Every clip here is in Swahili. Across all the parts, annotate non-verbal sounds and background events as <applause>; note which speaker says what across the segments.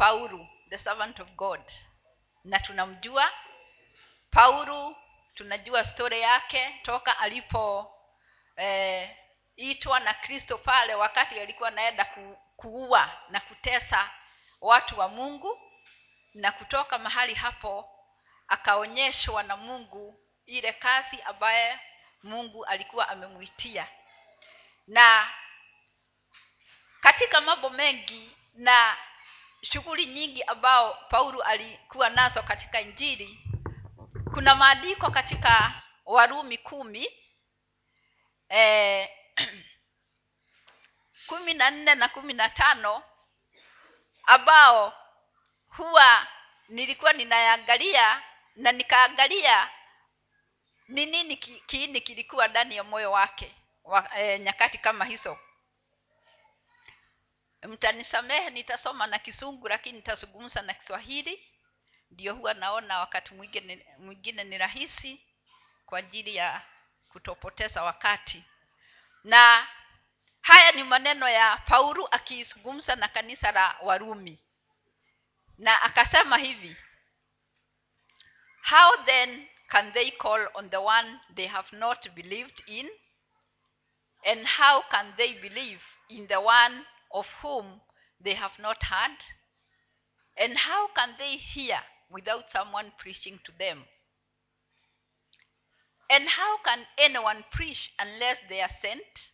Speaker 1: paulo the servant of god. Na tunamjua paulu tunajua stori yake toka alipo eh, na kristo pale wakati alikuwa anaenda ku, kuua na kutesa watu wa mungu na kutoka mahali hapo akaonyeshwa na mungu ile kazi ambaye mungu alikuwa amemwitia. Na katika mambo mengi na shughuli nyingi ambao paulo alikuwa nazo katika injili. Kuna maandiko katika warumi kumi eh, <clears throat> kumi na nne na kumi na tano ambao huwa nilikuwa ninayangalia na nikaangalia ni nini kiini kilikuwa ndani ya moyo wake wa, e, nyakati kama hizo mtanisamehe nitasoma na kisungu lakini nitazungumza na kiswahili. Ndio huwa naona wakati mwingine mwingine ni rahisi kwa ajili ya kutopoteza wakati. Na haya ni maneno ya paulu akizungumza na kanisa la warumi. Na akasema hivi how then can they call on the one they have not believed in? And how can they believe in the one of whom they have not heard? And how can they hear without someone preaching to them? And how can anyone preach unless they are sent?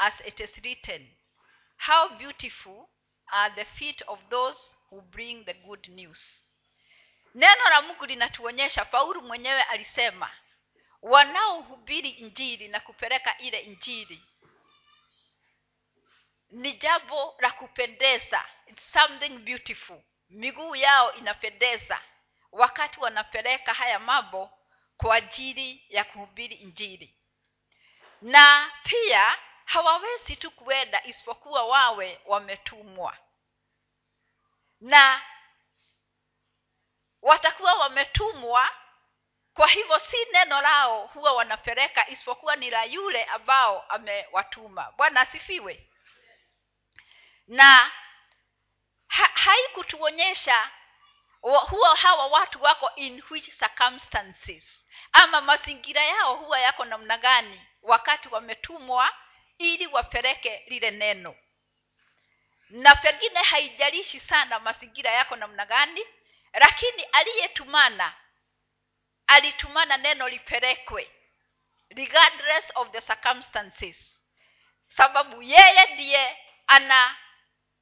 Speaker 1: As it is written how beautiful are the feet of those who bring the good news. Neno la mungu linatuonyesha paulo mwenyewe alisema wanaohubiri injili na kupeleka ile injili ni jambo la kupendeza. It's something beautiful. Miguu yao inapendeza. Wakati wanapeleka haya mambo kwa ajili ya kuhubiri injili. Na pia hawawezi tu kuenda isipokuwa wawe wametumwa. Na watakuwa wametumwa kwa hivyo si neno lao huwa wanapeleka isipokuwa ni la yule ambao amewatuma. Bwana asifiwe na ha, haikutuonyesha wa- huwa hawa watu wako in which circumstances ama mazingira yao huwa yako namna gani wakati wametumwa ili wapeleke lile neno. Na pengine haijalishi sana mazingira yako namna gani lakini aliyetumana alitumana neno lipelekwe regardless of the circumstances. Sababu yeye ndiye ana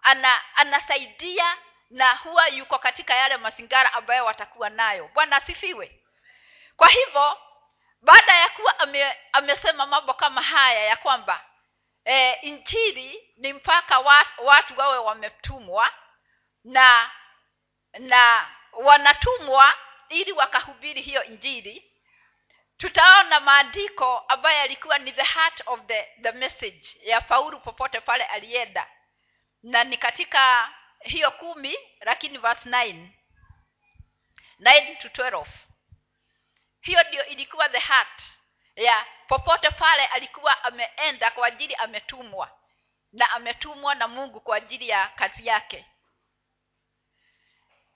Speaker 1: ana anasaidia na huwa yuko katika yale mazingara ambayo watakuwa nayo. Bwana asifiwe. Kwa hivyo baada ya kuwa ame, amesema mambo kama haya ya kwamba e, injili ni mpaka wa, watu wawe wametumwa na na wanatumwa ili wakahubiri hiyo injili tutaona maandiko ambayo yalikuwa ni the heart of the, the message ya faulu popote pale alienda na ni katika hiyo kumi lakini verse 9 9 to 12 hiyo ndio ilikuwa the heart ya popote pale alikuwa ameenda kwa ajili ametumwa na ametumwa na mungu kwa ajili ya kazi yake.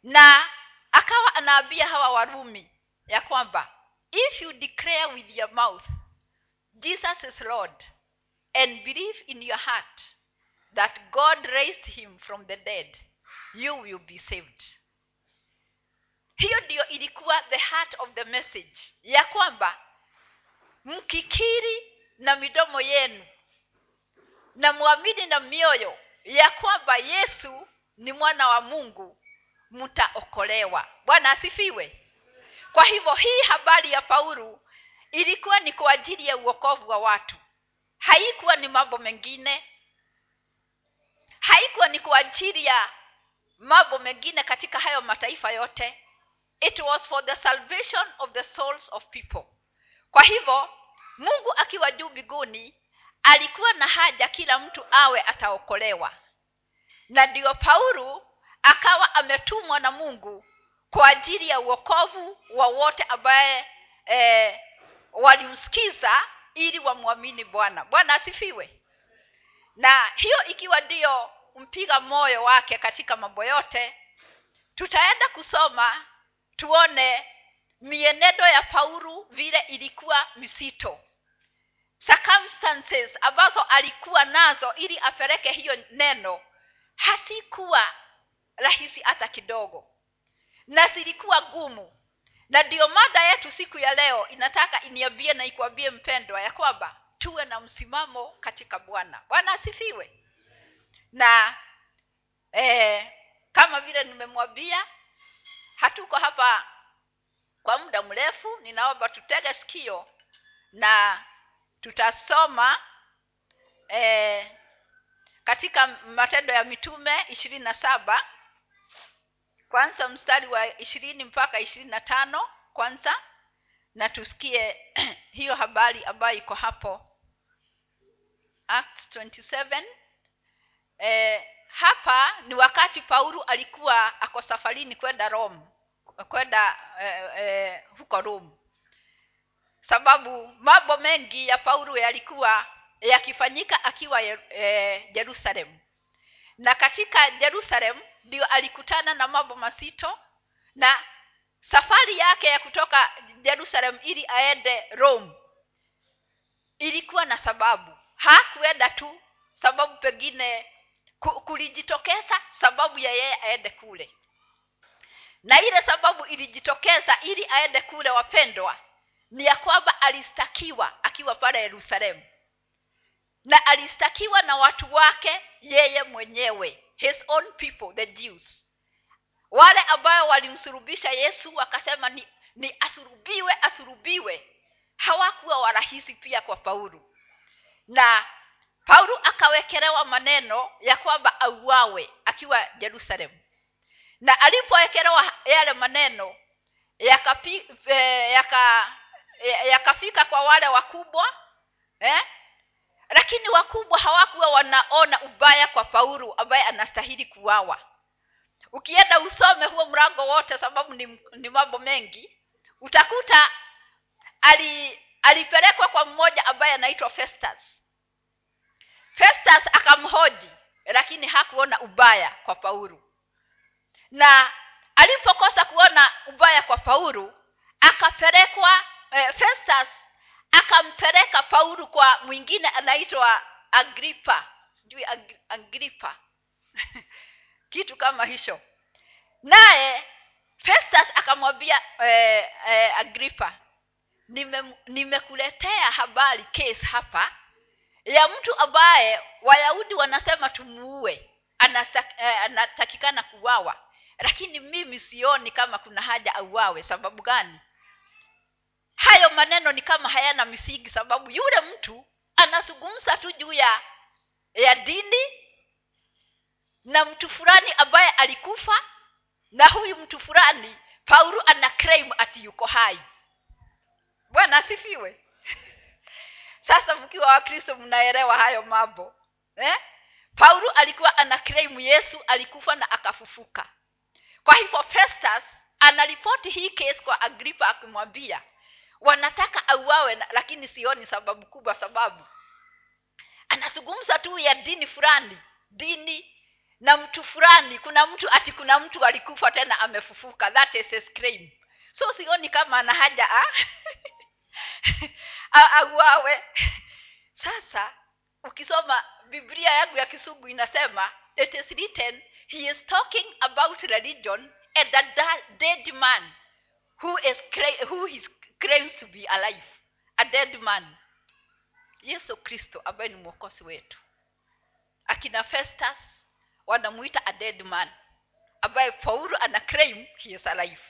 Speaker 1: Na akawa anaambia hawa warumi ya kwamba if you declare with your mouth jesus is lord and believe in your heart that god raised him from the dead you will be saved. Hiyo ndiyo ilikuwa the heart of the message ya kwamba mkikiri na midomo yenu na mwamini na mioyo ya kwamba yesu ni mwana wa mungu mtaokolewa. Bwana asifiwe. Kwa hivyo hii habari ya paulu ilikuwa ni kwa ajili ya uokovu wa watu. Haikuwa ni mambo mengine haikuwa ni kwa ajili ya mambo mengine katika hayo mataifa yote. It was for the salvation of the souls of people. Kwa hivyo mungu akiwa juu mbinguni alikuwa na haja kila mtu awe ataokolewa. Na ndiyo paulo akawa ametumwa na mungu kwa ajili ya uokovu wa wote ambaye eh, walimsikiza ili wamwamini bwana. Bwana asifiwe. Na hiyo ikiwa ndiyo kumpiga moyo wake katika mambo yote tutaenda kusoma tuone mienendo ya paulu vile ilikuwa misito circumstances ambazo alikuwa nazo ili apeleke hiyo neno hasikuwa rahisi hata kidogo. Na zilikuwa gumu na ndio mada yetu siku ya leo inataka iniambie na ikuambie mpendwa ya kwamba tuwe na msimamo katika bwana. Bwana asifiwe na eh, kama vile nimemwambia hatuko hapa kwa muda mrefu. Ninaomba tutege sikio na tutasoma eh, katika matendo ya mitume ishirini na saba kwanza mstari wa ishirini mpaka ishirini na tano kwanza na tusikie <clears throat> hiyo habari ambayo iko hapo. Act 27 eh, hapa ni wakati paulo alikuwa ako safarini kwenda rome kwenda eh, eh, huko rome. Sababu mambo mengi ya paulo yalikuwa yakifanyika akiwa eh, jerusalem. Na katika jerusalem ndio alikutana na mambo mazito na safari yake ya kutoka jerusalem ili aende rome ilikuwa na sababu. Hakuenda tu sababu pengine kulijitokeza sababu ya yeye aende kule. Na ile sababu ilijitokeza ili aende kule wapendwa ni ya kwamba alistakiwa akiwa pale yerusalemu. Na alistakiwa na watu wake yeye mwenyewe his own people the jews. Wale ambayo walimsurubisha yesu wakasema ni, ni asurubiwe asurubiwe. Hawakuwa warahisi pia kwa paulo. Na paulo akawekelewa maneno ya kwamba auawe akiwa jerusalemu na alipowekelewa yale maneno yakapi, eh, yaka yakafika kwa wale wakubwa eh? lakini wakubwa hawakuwa wanaona ubaya kwa paulo ambaye anastahili kuwawa ukienda usome huo mrango wote sababu ni, ni mambo mengi utakuta ali alipelekwa kwa mmoja ambaye anaitwa festus festus akamhoji lakini hakuona ubaya kwa paulo. Na alipokosa kuona ubaya kwa paulo akapelekwa eh, festus akampeleka paulo kwa mwingine anaitwa agripa sijui Ag- agripa <laughs> kitu kama hicho. Naye festus akamwambia eh, eh, agripa nime- nimekuletea habari case hapa ya mtu ambaye wayahudi wanasema tumuue Anasta- eh, anatakikana kuwawa lakini mimi sioni kama kuna haja auawe. Sababu gani? Hayo maneno ni kama hayana misingi sababu yule mtu anazungumza tu juu ya ya dini na mtu fulani ambaye alikufa na huyu mtu fulani paulo ana claim ati yuko hai. Bwana asifiwe sasa mkiwa wakristo mnaelewa hayo mambo eh? paulo alikuwa ana kreimu yesu alikufa na akafufuka. Kwa hivyo festus anaripoti hii kesi kwa agripa akimwambia wanataka auawe lakini sioni sababu kubwa sababu. Anazungumza tu ya dini fulani dini na mtu fulani. Kuna mtu ati kuna mtu alikufa tena amefufuka. That is his claim. So sioni kama ana haja ah? <laughs> <laughs> auawe sasa ukisoma biblia yangu ya kisugu inasema it is written he is talking about religion and da- dead man who is who is claims to be alive. A dead man. Yesu kristo ambaye ni mwokozi wetu. Akina festus wanamuita a dead man ambaye paulo ana claim he is alive.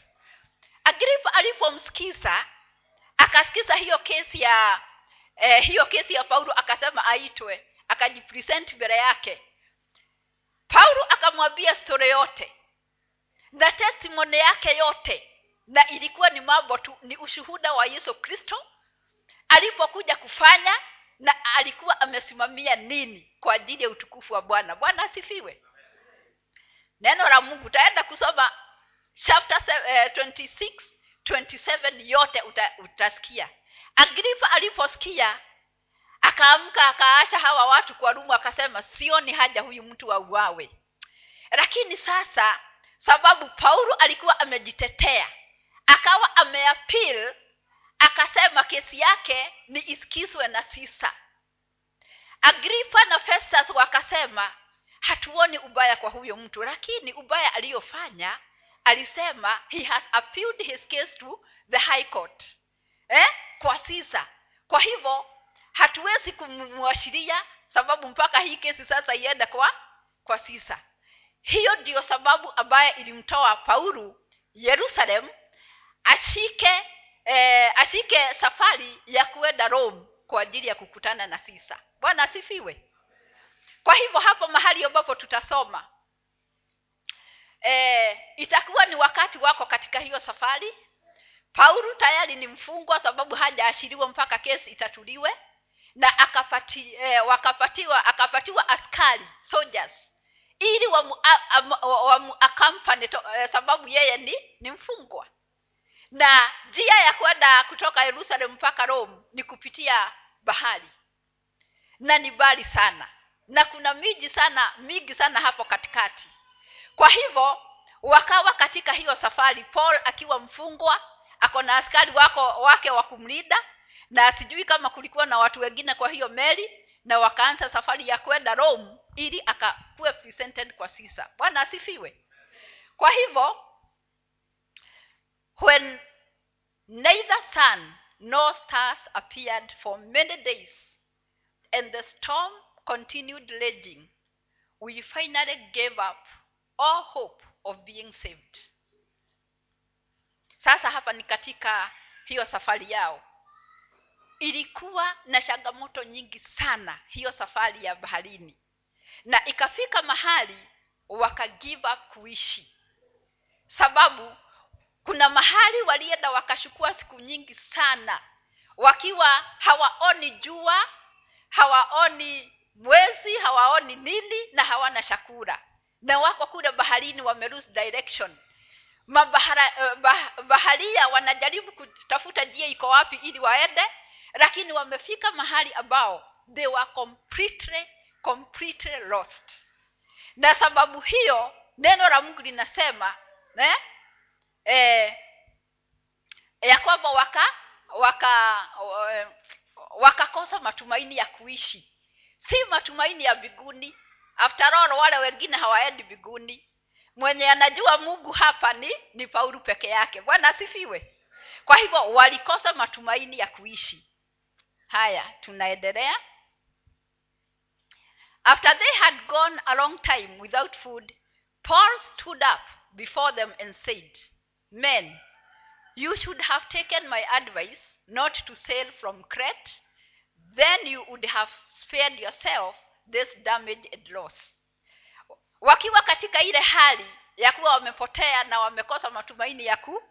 Speaker 1: Agripa alipomsikiza akasikiza hiyo kesi ya eh, hiyo kesi ya paulo akasema aitwe akajipresent mbele yake. Paulo akamwambia stori yote na testimony yake yote na ilikuwa ni mambo tu ni ushuhuda wa yesu kristo alipokuja kufanya na alikuwa amesimamia nini kwa ajili ya utukufu wa bwana. Bwana asifiwe. Neno la mungu taenda kusoma chapter se- eh, 26 27 yote uta, utasikia. Agripa aliposikia akaamka akaasha hawa watu kwa rumu akasema sioni haja huyu mtu auawe. Lakini sasa sababu paulo alikuwa amejitetea akawa ameapil akasema kesi yake ni isikizwe na sisa. Agripa na festus wakasema hatuoni ubaya kwa huyo mtu lakini ubaya aliyofanya alisema he has appealed his case to the high court eh? kwa sisa. Kwa hivyo hatuwezi kumwashiria sababu mpaka hii kesi sasa iende kwa kwa sisa. Hiyo ndiyo sababu ambaye ilimtoa paulu yerusalem ashike eh, ashike safari ya kuenda rome kwa ajili ya kukutana na sisa. Bwana asifiwe. Kwa hivyo hapo mahali ambapo tutasoma e, itakuwa ni wakati wako katika hiyo safari. Paulo tayari ni mfungwa sababu hajaashiriwa mpaka kesi itatuliwe. Na akapati, e, wakapatiwa akapatiwa askari soldiers ili wamu, wamu akampani e, sababu yeye ni ni mfungwa. Na njia ya kwenda kutoka yerusalem mpaka rome ni kupitia bahari. Na ni mbali sana. Na kuna miji sana mingi sana hapo katikati kwa hivyo wakawa katika hiyo safari paul akiwa mfungwa ako na askari wako wake wa kumlinda na sijui kama kulikuwa na watu wengine kwa hiyo meli na wakaanza safari ya kwenda rome ili akakuwe presented kwa sisa bwana asifiwe. Kwa hivyo when neither sun nor stars appeared for many days and the storm continued raging we finally gave up all hope of being saved. Sasa hapa ni katika hiyo safari yao. Ilikuwa na changamoto nyingi sana hiyo safari ya baharini. Na ikafika mahali wakagiva kuishi. Sababu kuna mahali walienda wakachukua siku nyingi sana. Wakiwa hawaoni jua hawaoni mwezi hawaoni nini na hawana chakula na wako kule baharini wame lose direction Mabahara, bah, baharia wanajaribu kutafuta njia iko wapi ili waende lakini wamefika mahali ambao they were completely completely lost. Na sababu hiyo neno la mungu linasema eh, eh, ya kwamba waka waka wakakosa matumaini ya kuishi. Si matumaini ya biguni after all wale wengine hawaendi biguni mwenye anajua mungu hapa ni ni paulu peke yake. Bwana asifiwe. Kwa hivyo walikosa matumaini ya kuishi. Haya tunaendelea. After they had gone a long time without food paul stood up before them and said men you should have taken my advice not to sail from crete. Then you would have spared yourself this damage and loss. Wakiwa katika ile hali ya kuwa wamepotea na wamekosa matumaini ya ku,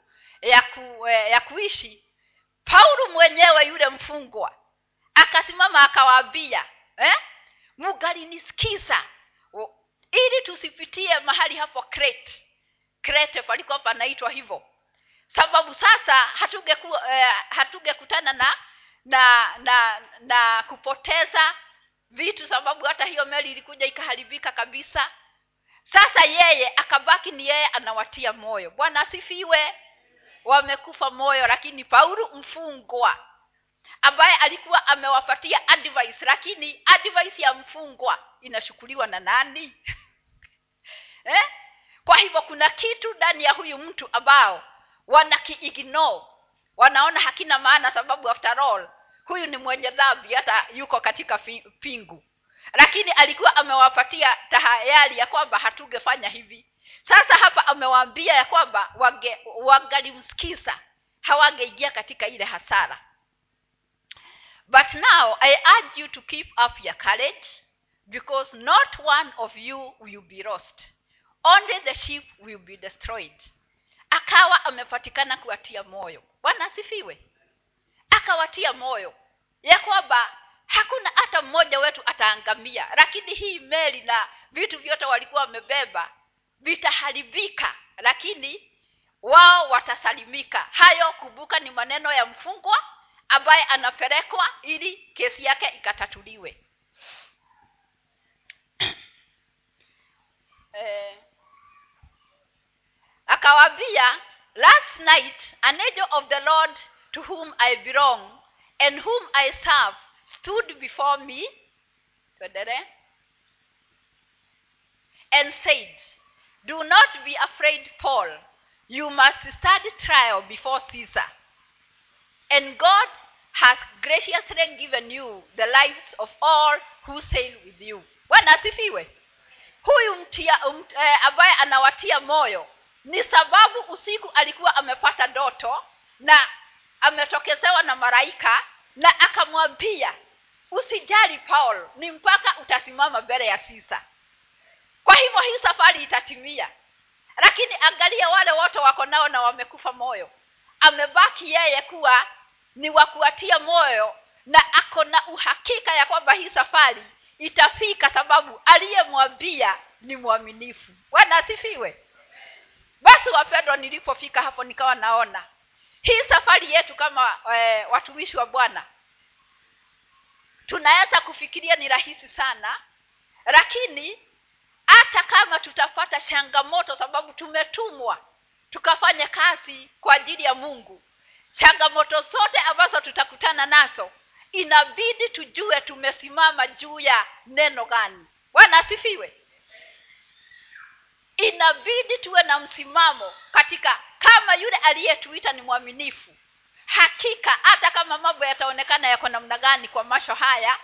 Speaker 1: ya, ku, eh, ya kuishi paulo mwenyewe yule mfungwa akasimama akawaambia eh? mugalinisikiza ili tusipitie mahali hapo crete. Crete palikuwa panaitwa hivyo. Sababu sasa hatungekutana eh, hatunge na na na na kupoteza vitu sababu hata hiyo meli ilikuja ikaharibika kabisa. Sasa yeye akabaki ni yeye anawatia moyo. Bwana asifiwe. Wamekufa moyo lakini paulo mfungwa ambaye alikuwa amewapatia advice lakini advice ya mfungwa inashukuliwa na nani? <laughs> Eh? kwa hivyo kuna kitu ndani ya huyu mtu ambao wanakiignore wanaona hakina maana sababu after all huyu ni mwenye dhambi hata yuko katika pingu. Lakini alikuwa amewapatia tahayari ya kwamba hatungefanya hivi. Sasa hapa amewaambia ya kwamba wange wangalimsikiza. Hawangeingia katika ile hasara. But now i urge you to keep up your courage because not one of you will be lost. Only the ship will be destroyed. Akawa amepatikana kuwatia moyo. Bwana asifiwe akawatia moyo ya kwamba hakuna hata mmoja wetu ataangamia. Lakini hii meli na vitu vyote walikuwa wamebeba vitaharibika lakini wao watasalimika. Hayo kumbuka ni maneno ya mfungwa ambaye anapelekwa ili kesi yake ikatatuliwe. <clears throat> Eh, akawaambia last night an angel of the lord to whom i belong and whom i serve stood before me and said do not be afraid paul. You must stand trial before caesar. And god has graciously given you the lives of all who sail with you. Bwana asifiwe. Huyu mtia um, eh, ambaye anawatia moyo ni sababu usiku alikuwa amepata ndoto na ametokezewa na maraika na akamwambia usijali paul ni mpaka utasimama mbele ya sisa. Kwa hivyo hii safari itatimia. Lakini angalia wale wote wako nao na wamekufa moyo. Amebaki yeye kuwa ni wa kuwatia moyo na ako na uhakika ya kwamba hii safari itafika sababu aliyemwambia ni mwaminifu. Bwana asifiwe. Basi wapendwa nilipofika hapo nikawa naona hii safari yetu kama e, watumishi wa bwana tunaweza kufikiria ni rahisi sana lakini hata kama tutapata changamoto sababu tumetumwa tukafanya kazi kwa ajili ya mungu changamoto zote ambazo tutakutana nazo inabidi tujue tumesimama juu ya neno gani. Bwana asifiwe inabidi tuwe na msimamo katika kama yule aliyetuita ni mwaminifu. Hakika hata kama mambo yataonekana yako namna gani kwa masho haya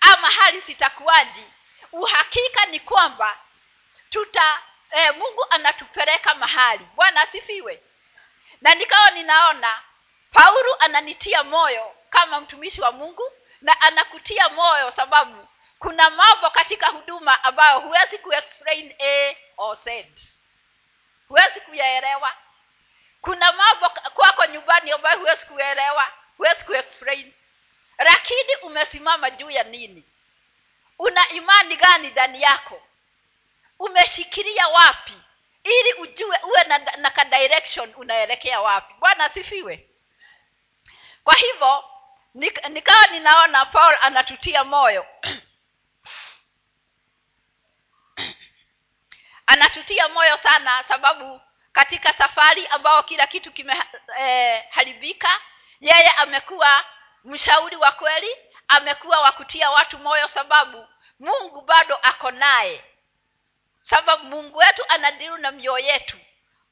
Speaker 1: ama hali zitakuwaji uhakika ni kwamba tuta eh, mungu anatupeleka mahali. Bwana asifiwe. Na nikawa ninaona paulo ananitia moyo kama mtumishi wa mungu na anakutia moyo sababu kuna mambo katika huduma ambayo huwezi kuexplain a or z. Huwezi kuyaelewa. Kuna mambo kwako nyumbani ambayo huwezi kuelewa huwezi kuexplain. Lakini umesimama juu ya nini? Una imani gani ndani yako? Umeshikilia wapi? Ili ujue uwe na, na ka direction unaelekea wapi. Bwana asifiwe. Kwa hivyo nik, nikawa ninaona paul anatutia moyo <clears throat> anatutia moyo sana sababu katika safari ambao kila kitu kimeharibika eh, yeye amekuwa mshauri wa kweli amekuwa wa kutia watu moyo sababu mungu bado ako naye. Sababu mungu wetu anadiru na mioyo yetu.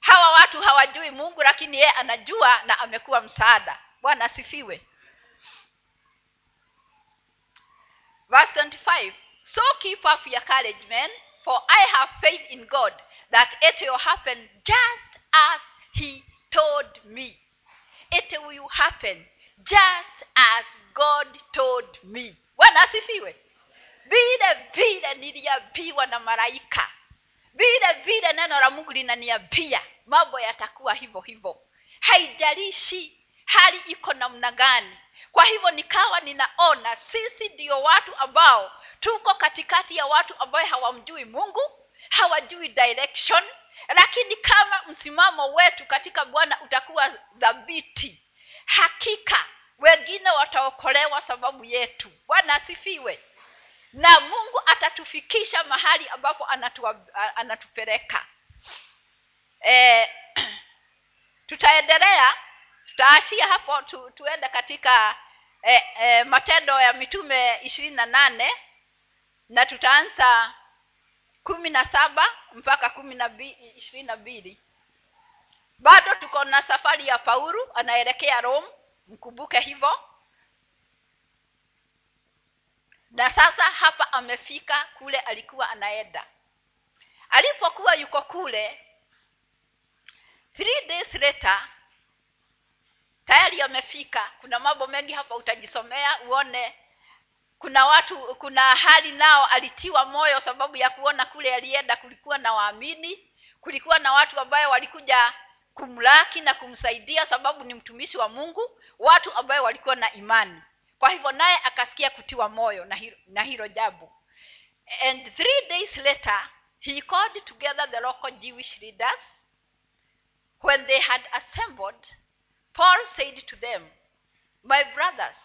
Speaker 1: Hawa watu hawajui mungu lakini yeye anajua na amekuwa msaada. Bwana asifiwe. Verse 25 so keep up your courage men for i have faith in god that it will happen just as he told me. It will happen just as god told me. Bwana asifiwe. Vile vile niliambiwa na malaika. Vile vile neno la mungu linaniambia mambo yatakuwa hivyo hivyo. Haijalishi hali iko namna gani. Kwa hivyo nikawa ninaona sisi ndio watu ambao tuko katikati ya watu ambayo hawamjui mungu hawajui direction lakini kama msimamo wetu katika bwana utakuwa dhabiti hakika wengine wataokolewa sababu yetu. Bwana asifiwe. Na mungu atatufikisha mahali ambapo anatupeleka. E, <clears throat> tutaendelea tutaashia hapo tu, tuende katika eh, eh, matendo ya mitume ishirini na nane na tutaanza kumi na saba mpaka kumi na ishirini na mbili. Bado tuko na safari ya paulu anaelekea rome. Mkumbuke hivyo. Na sasa hapa amefika kule alikuwa anaenda. Alipokuwa yuko kule three days later tayari yamefika. Kuna mambo mengi hapa utajisomea uone. Kuna watu kuna hali nao alitiwa moyo sababu ya kuona kule alienda kulikuwa na waamini kulikuwa na watu ambayo walikuja kumlaki na kumsaidia sababu ni mtumishi wa mungu watu ambayo walikuwa na imani. Kwa hivyo naye akasikia kutiwa moyo na hilo, na hilo jambo. And three days later he called together the local jewish leaders when they had assembled paul said to them my brothers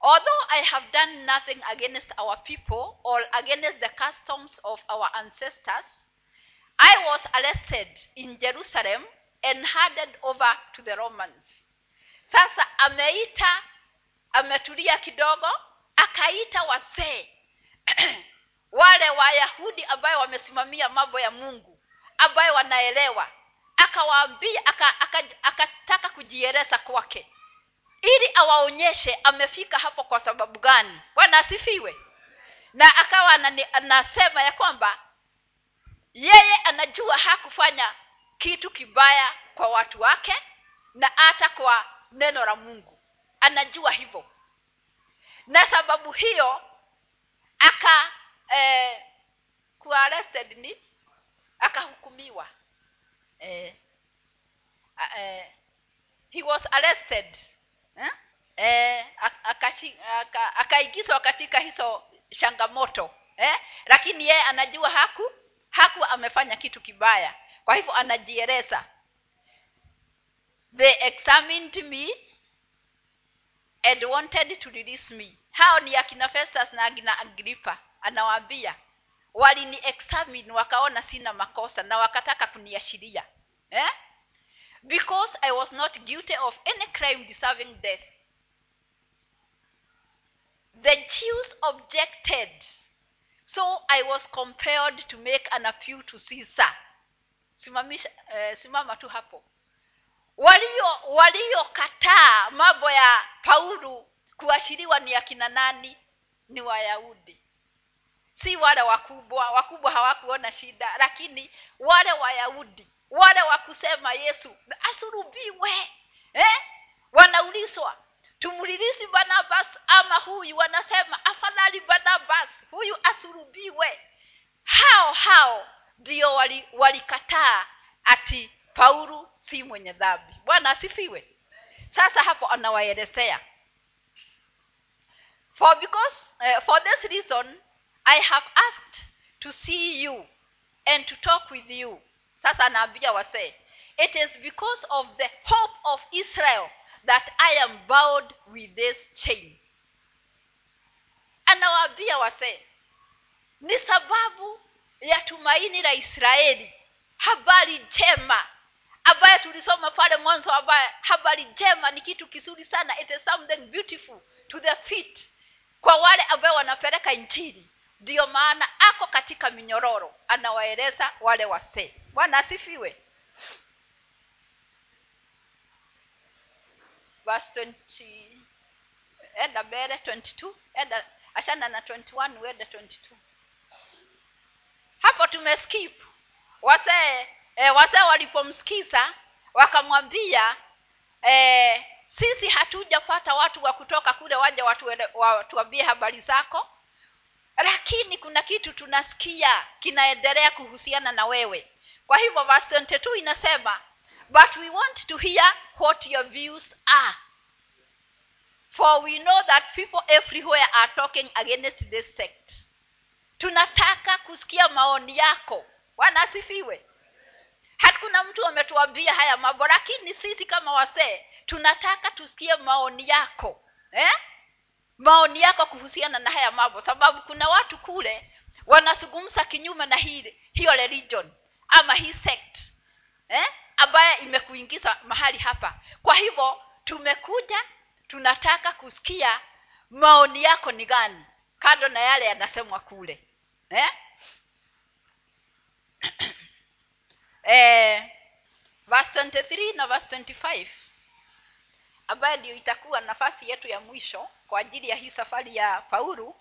Speaker 1: although i have done nothing against our people or against the customs of our ancestors i was arrested in jerusalem and handed over to the romans. Sasa ameita ametulia kidogo akaita wasee <clears throat> wale wayahudi ambayo wamesimamia mambo ya mungu ambayo wanaelewa akawaambia akataka aka, aka, kujieleza kwake. Ili awaonyeshe amefika hapo kwa sababu gani. Bwana asifiwe. Na akawa anasema ya kwamba yeye anajua hakufanya kitu kibaya kwa watu wake na hata kwa neno la mungu. Anajua hivyo. Na sababu hiyo aka eh, ni akahukumiwa eh, eh, he was arrested. Eh? Eh, akaingizwa aka katika hizo changamoto eh? lakini yeye anajua haku haku amefanya kitu kibaya. Kwa hivyo anajieleza. They examined me and wanted to release me. Hao ni akina festus na akina agripa anawaambia walini examine wakaona sina makosa na wakataka kuniashiria eh? because i was not guilty of any crime deserving death. The jews objected. So i was compelled to make an appeal to caesar. Simamisha eh, simama tu hapo. Walio waliokataa mambo ya paulo kuashiriwa ni akina nani? Ni wayahudi si wale wakubwa wakubwa hawakuona shida lakini wale wayahudi wale wa kusema yesu asurubiwe eh? wanaulizwa tumlilisi barnabas ama huyu? Wanasema afadhali barnabas huyu asurubiwe hao hao ndio walikataa wali ati paulu si mwenye dhambi. Bwana asifiwe. Sasa hapo anawaelezea. For because uh, for this reason i have asked to see you and to talk with you. Sasa anaambia wasee it is because of the hope of israel that i am bowed with this chain. Anawaambia wasee ni sababu ya tumaini la israeli habari njema ambaye tulisoma pale mwanzo ambaye habari njema ni kitu kizuri sana. It is something beautiful to the feet kwa wale ambayo wanapeleka injili ndiyo maana ako katika minyororo anawaeleza wale wasee bwana asifiwe. Verse 20 enda mbele 22 enda ashana na 21 uende 22 hapo tumeskip. Wasee e, wasee walipomsikiza wakamwambia e, sisi hatujapata watu wa kutoka kule waja watuambie habari zako lakini kuna kitu tunasikia kinaendelea kuhusiana na wewe. Kwa hivyo verse 22 inasema but we want to hear what your views are. For we know that people everywhere are talking against this sect. Tunataka kusikia maoni yako. Bwana asifiwe. Hakuna mtu ametuambia haya mambo lakini sisi kama wasee tunataka tusikie maoni yako eh? Maoni yako kuhusiana na haya mambo sababu kuna watu kule wanazungumza kinyume na hii, hiyo religion ama hii sect eh? ambaye imekuingiza mahali hapa kwa hivyo tumekuja tunataka kusikia maoni yako ni gani kando na yale yanasemwa kule eh? <clears throat> eh, verse 23 na verse 25 ambayo ndio itakuwa nafasi yetu ya mwisho kwa ajili ya hii safari ya paulu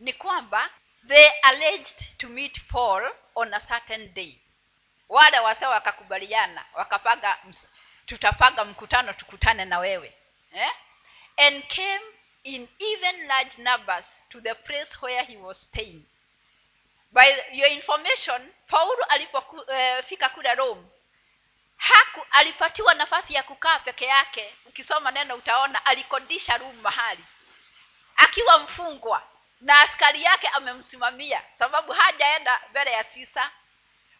Speaker 1: ni kwamba they alleged to meet paul on a certain day wale wase wakakubaliana wakapanga tutapanga mkutano tukutane na wewe eh? and came in even large numbers to the place where he was staying by your information paulo alipofika uh, kule rome haku alipatiwa nafasi ya kukaa peke yake. Ukisoma neno utaona alikodisha rumu mahali. Akiwa mfungwa. Na askari yake amemsimamia. Sababu hajaenda mbele ya sisa.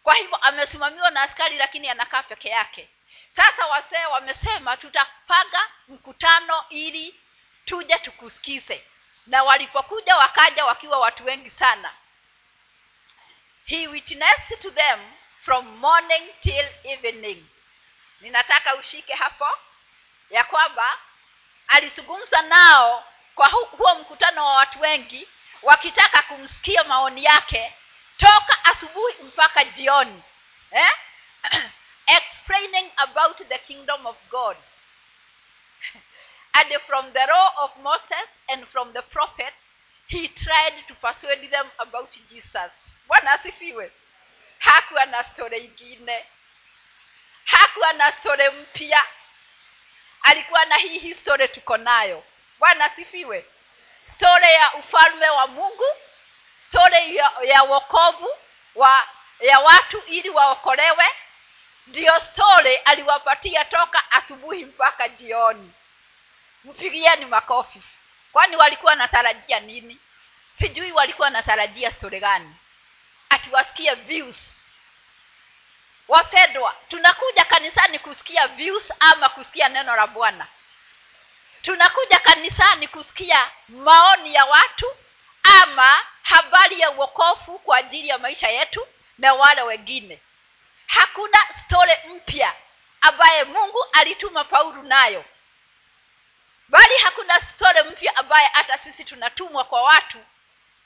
Speaker 1: Kwa hivyo amesimamiwa na askari lakini anakaa peke yake. Sasa wasee wamesema tutapanga mkutano ili tuje tukusikize. Na walipokuja wakaja wakiwa watu wengi sana. He witnessed to them from morning till evening. Ninataka ushike hapo ya kwamba alizungumza nao kwa huo mkutano wa watu wengi wakitaka kumsikia maoni yake toka asubuhi mpaka jioni eh? <clears throat> explaining about the kingdom of god. And from the law of moses and from the prophets he tried to persuade them about jesus. Bwana asifiwe hakuwa na store ingine hakuwa na store mpya. Alikuwa na hii histori tuko nayo. Bwana sifiwe store ya ufalme wa mungu store ya, ya wokovu wa ya watu ili waokolewe ndiyo store aliwapatia toka asubuhi mpaka jioni. Mpigieni makofi. Kwani walikuwa natarajia nini? Sijui walikuwa natarajia store gani atiwasikie views. Wapendwa tunakuja kanisani kusikia views ama kusikia neno la bwana. Tunakuja kanisani kusikia maoni ya watu ama habari ya uokofu kwa ajili ya maisha yetu na wale wengine. Hakuna stori mpya ambaye mungu alituma paulu nayo. Bali hakuna stori mpya ambaye hata sisi tunatumwa kwa watu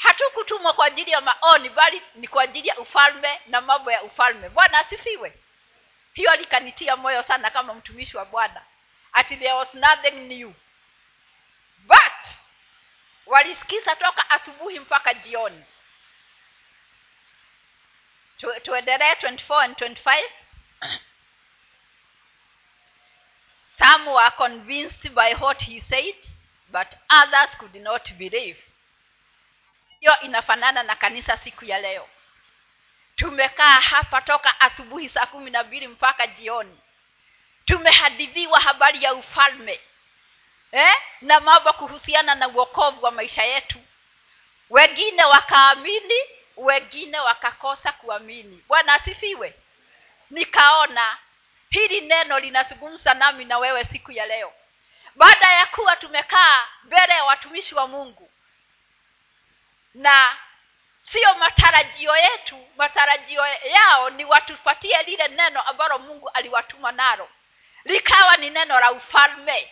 Speaker 1: hatukutumwa kwa ajili ya maoni bali ni kwa ajili ya ufalme na mambo ya ufalme. Bwana asifiwe. Hiyo likanitia moyo sana kama mtumishi wa bwana. Ati there was nothing new. But walisikiza toka asubuhi mpaka jioni. Tu- tuendelee 24 and 25 some were convinced by what he said but others could not believe hiyo inafanana na kanisa siku ya leo. Tumekaa hapa toka asubuhi saa kumi na mbili mpaka jioni. Tumehadithiwa habari ya ufalme eh? na mambo kuhusiana na uokovu wa maisha yetu. Wengine wakaamini wengine wakakosa kuamini. Bwana asifiwe. Nikaona hili neno linazungumza nami na wewe siku ya leo. Baada ya kuwa tumekaa mbele ya watumishi wa mungu na siyo matarajio yetu matarajio yao ni watupatie lile neno ambalo mungu aliwatuma nalo. Likawa ni neno la ufalme.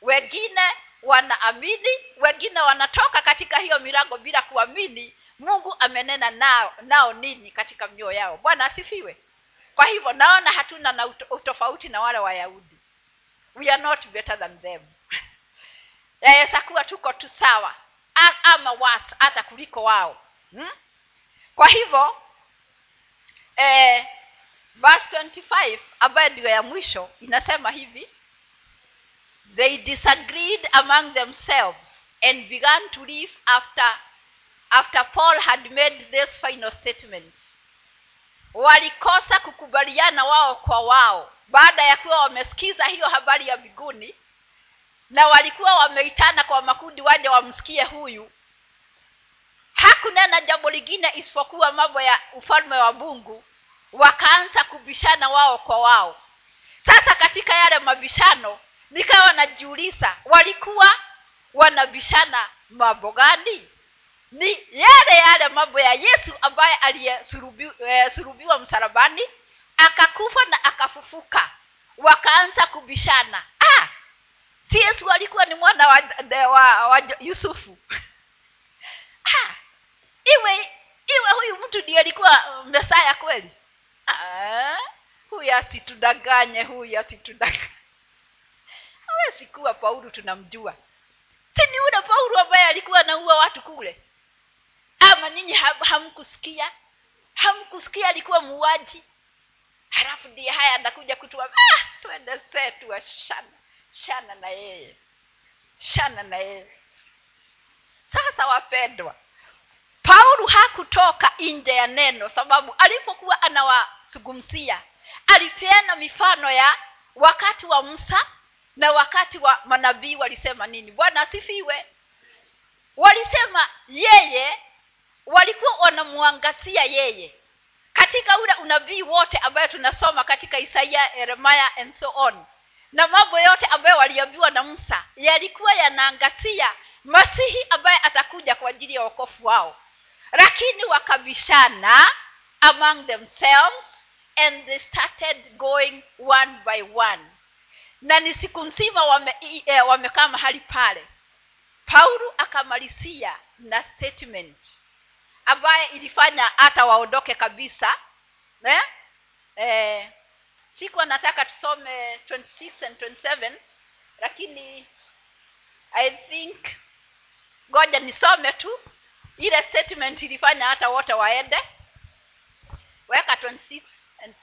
Speaker 1: Wengine wanaamini wengine wanatoka katika hiyo milango bila kuamini mungu amenena nao, nao nini katika mioyo yao. Bwana asifiwe. Kwa hivyo naona hatuna na utofauti na wale wayahudi. We are not better than them. <laughs> Yaweza kuwa tuko tu sawa ama wasa hata kuliko wao. Hmm? kwa hivyo eh, verse 25 ambayo ndio ya mwisho inasema hivi they disagreed among themselves and began to live after after paul had made this final statement. Walikosa kukubaliana wao kwa wao. Baada ya kuwa wamesikiza hiyo habari ya mbinguni na walikuwa wameitana kwa makundi waje wamsikie huyu. Hakunena jambo lingine isipokuwa mambo ya ufalme wa mungu. Wakaanza kubishana wao kwa wao. Sasa katika yale mabishano nikawa najiuliza walikuwa wanabishana mambo gani? Ni yale yale mambo ya yesu ambaye aliyesurubiwa msalabani akakufa na akafufuka. Wakaanza kubishana si yesu alikuwa ni mwana wa, de- wa, wa yusufu. Ha, <laughs> iwe iwe huyu mtu ndiye alikuwa mesaya kweli? Ah, huyu asitudanganye huyu asitudanganye. <laughs> Hawezi kuwa paulo tunamjua. Si ni ule paulo ambaye alikuwa anaua watu kule? Ama nyinyi ham- hamkusikia? Hamkusikia alikuwa muuaji? Halafu ndiye haya anakuja kutua ah, twende setu wa shana na yeye. Shana na yeye. Sasa wapendwa paulo hakutoka nje ya neno sababu alipokuwa anawazungumzia alipeana mifano ya wakati wa musa na wakati wa manabii walisema nini? Bwana asifiwe. Walisema yeye walikuwa wanamwangazia yeye katika ule unabii wote ambayo tunasoma katika isaia yeremaya and so on na mambo yote ambayo waliambiwa na musa yalikuwa yanaangazia masihi ambaye atakuja kwa ajili ya wokofu wao. Lakini wakabishana among themselves and they started going one by one. Na ni siku nzima wamekaa e, wamekaa mahali pale. Paulo akamalizia na statement ambaye ilifanya hata waondoke kabisa eh? Eh, sikuwa nataka tusome 26 and 27 lakini i think ngoja nisome tu. Ile statement ilifanya hata wote waende. Weka 26 and...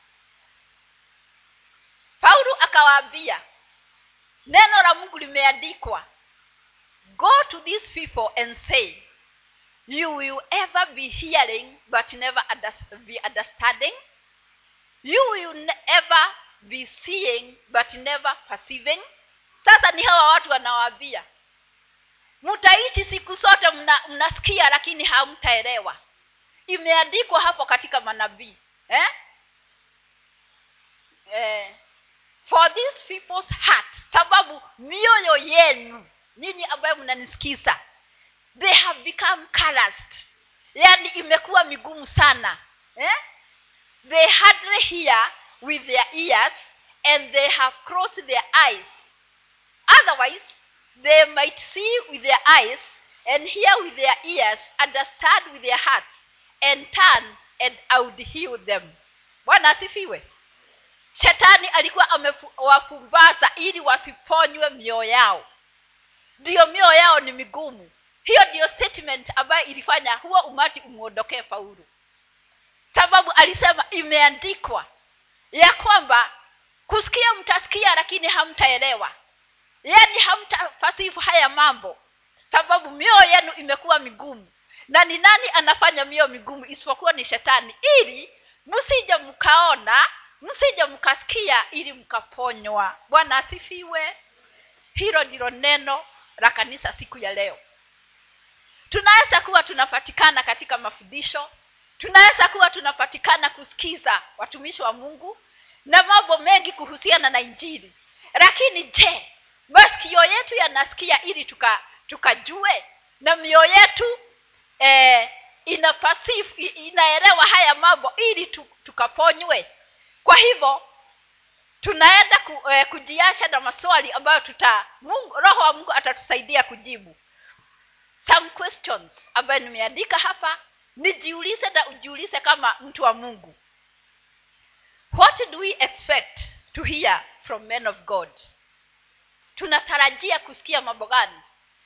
Speaker 1: paulo akawaambia neno la mungu limeandikwa go to these people and say you will ever be hearing but never be understanding you will ever be seeing but never perceiving sasa ni hawa watu wanawaambia mtaishi siku zote mna, mnasikia lakini hamtaelewa imeandikwa hapo katika manabii eh? Eh, for these people's heart sababu mioyo yenu nyinyi ambayo mnanisikiza they have become calloused yaani imekuwa migumu sana eh? They hardly hear with their ears and they have closed their eyes. Otherwise they might see with their eyes and hear with their ears understand with their hearts and turn and I would heal them. Bwana asifiwe. Shetani alikuwa amewapumbaza ili wasiponywe mioyo yao. Ndiyo mioyo yao ni migumu. Hiyo ndiyo statement ambayo ilifanya huo umati umwondokee paulo sababu alisema imeandikwa ya kwamba kusikia mtasikia lakini hamtaelewa. Yaani hamtafasifu haya mambo. Sababu mioyo yenu imekuwa migumu. Na ni nani anafanya mioyo migumu isipokuwa ni shetani? Ili msije mkaona msije mkasikia ili mkaponywa. Bwana asifiwe. Hilo ndilo neno la kanisa siku ya leo. Tunaweza kuwa tunapatikana katika mafundisho tunaweza kuwa tunapatikana kusikiza watumishi wa mungu na mambo mengi kuhusiana na injili. Lakini je masikio yetu yanasikia ili tuka tukajue? Na mioyo yetu eh, ina pasifu, inaelewa haya mambo ili tukaponywe? Kwa hivyo tunaenda ku, eh, kujiasha na maswali ambayo tuta mungu, roho wa mungu atatusaidia kujibu. Some questions ambayo nimeandika hapa nijiulize na ujiulize kama mtu wa mungu. What do we expect to hear from men of god? Tunatarajia kusikia mambo gani?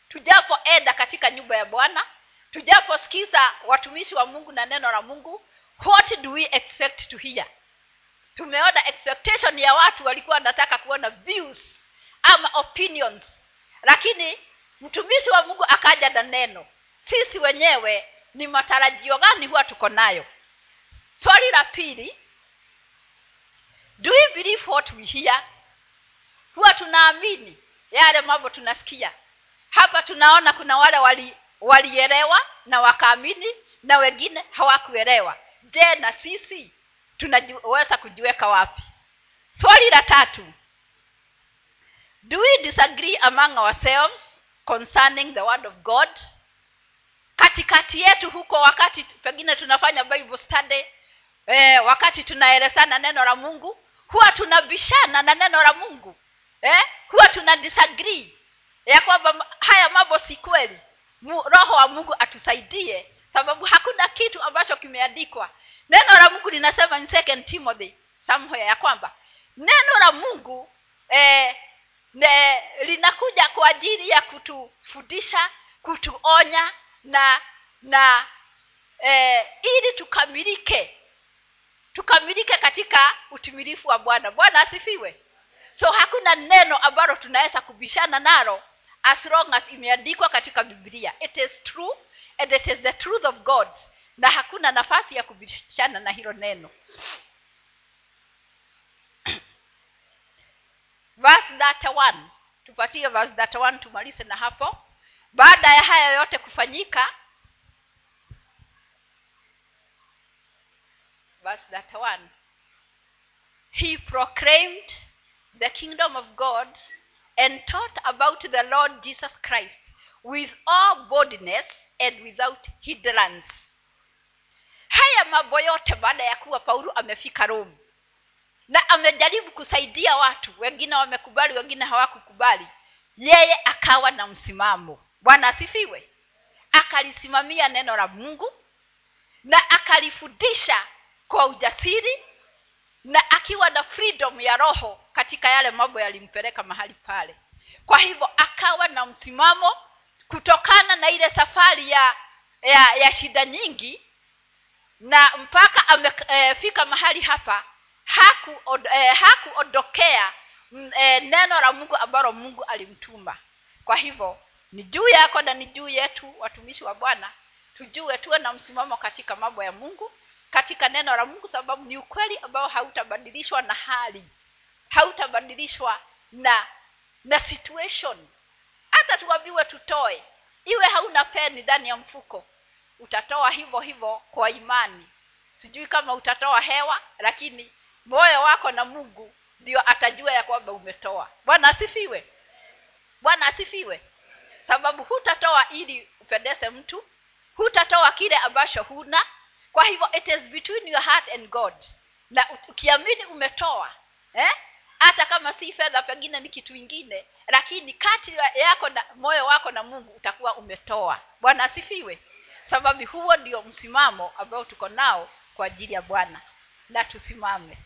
Speaker 1: Tujapoenda katika nyumba ya bwana tujaposikiza watumishi wa mungu na neno la mungu what do we expect to hear? Tumeona expectation ya watu walikuwa wanataka kuona views ama opinions. Lakini mtumishi wa mungu akaja na neno. Sisi wenyewe ni matarajio gani huwa tuko nayo? Swali la pili do we believe what we hear? Huwa tunaamini yale mambo tunasikia. Hapa tunaona kuna wale wali na wakaamini na wengine hawakuelewa. Je na sisi tunaweza kujiweka wapi? Swali la tatu do we disagree among ourselves concerning the word of god katikati yetu huko wakati pengine tunafanya bible study eh, wakati tunaelezana neno la mungu huwa tunabishana na neno la mungu eh? huwa tuna disagree ya kwamba haya mambo si kweli roho wa mungu atusaidie sababu hakuna kitu ambacho kimeandikwa neno la mungu linasema in second timothy somewhere ya kwamba neno la mungu eh, ne, linakuja kwa ajili ya kutufundisha kutuonya na na eh, ili tukamilike tukamilike katika utimilifu wa bwana. Bwana asifiwe. So hakuna neno ambalo tunaweza kubishana nalo as long as imeandikwa katika biblia. It is true and it is the truth of god na hakuna nafasi ya kubishana na hilo neno. Verse one tupatie verse one tumalize na hapo baada ya haya yote kufanyika verse that one he proclaimed the kingdom of god and taught about the lord jesus christ with all boldness and without hindrance. Haya mambo yote baada ya kuwa paulo amefika rome. Na amejaribu kusaidia watu wengine wamekubali wengine hawakukubali. Yeye akawa na msimamo bwana asifiwe. Akalisimamia neno la mungu na akalifundisha kwa ujasiri na akiwa na freedom ya roho katika yale mambo yalimpeleka mahali pale. Kwa hivyo akawa na msimamo kutokana na ile safari ya ya, ya shida nyingi na mpaka amefika e, mahali hapa hakuondokea haku e, neno la mungu ambalo mungu alimtuma. Kwa hivyo ni juu yako na ni juu yetu watumishi wa bwana tujue tuwe na msimamo katika mambo ya mungu katika neno la mungu sababu ni ukweli ambao hautabadilishwa na hali hautabadilishwa na na situation. Hata tuambiwe tutoe iwe hauna peni ndani ya mfuko utatoa hivyo hivyo kwa imani. Sijui kama utatoa hewa lakini moyo wako na mungu ndio atajua ya kwamba umetoa. Bwana asifiwe. Bwana asifiwe sababu hutatoa ili upendeze mtu hutatoa kile ambacho huna. Kwa hivyo it is between your heart and god. Na ukiamini umetoa eh? hata kama si fedha pengine ni kitu ingine lakini kati yako na moyo wako na mungu utakuwa umetoa. Bwana asifiwe. Sababu huo ndio msimamo ambao tuko nao kwa ajili ya bwana. Na tusimame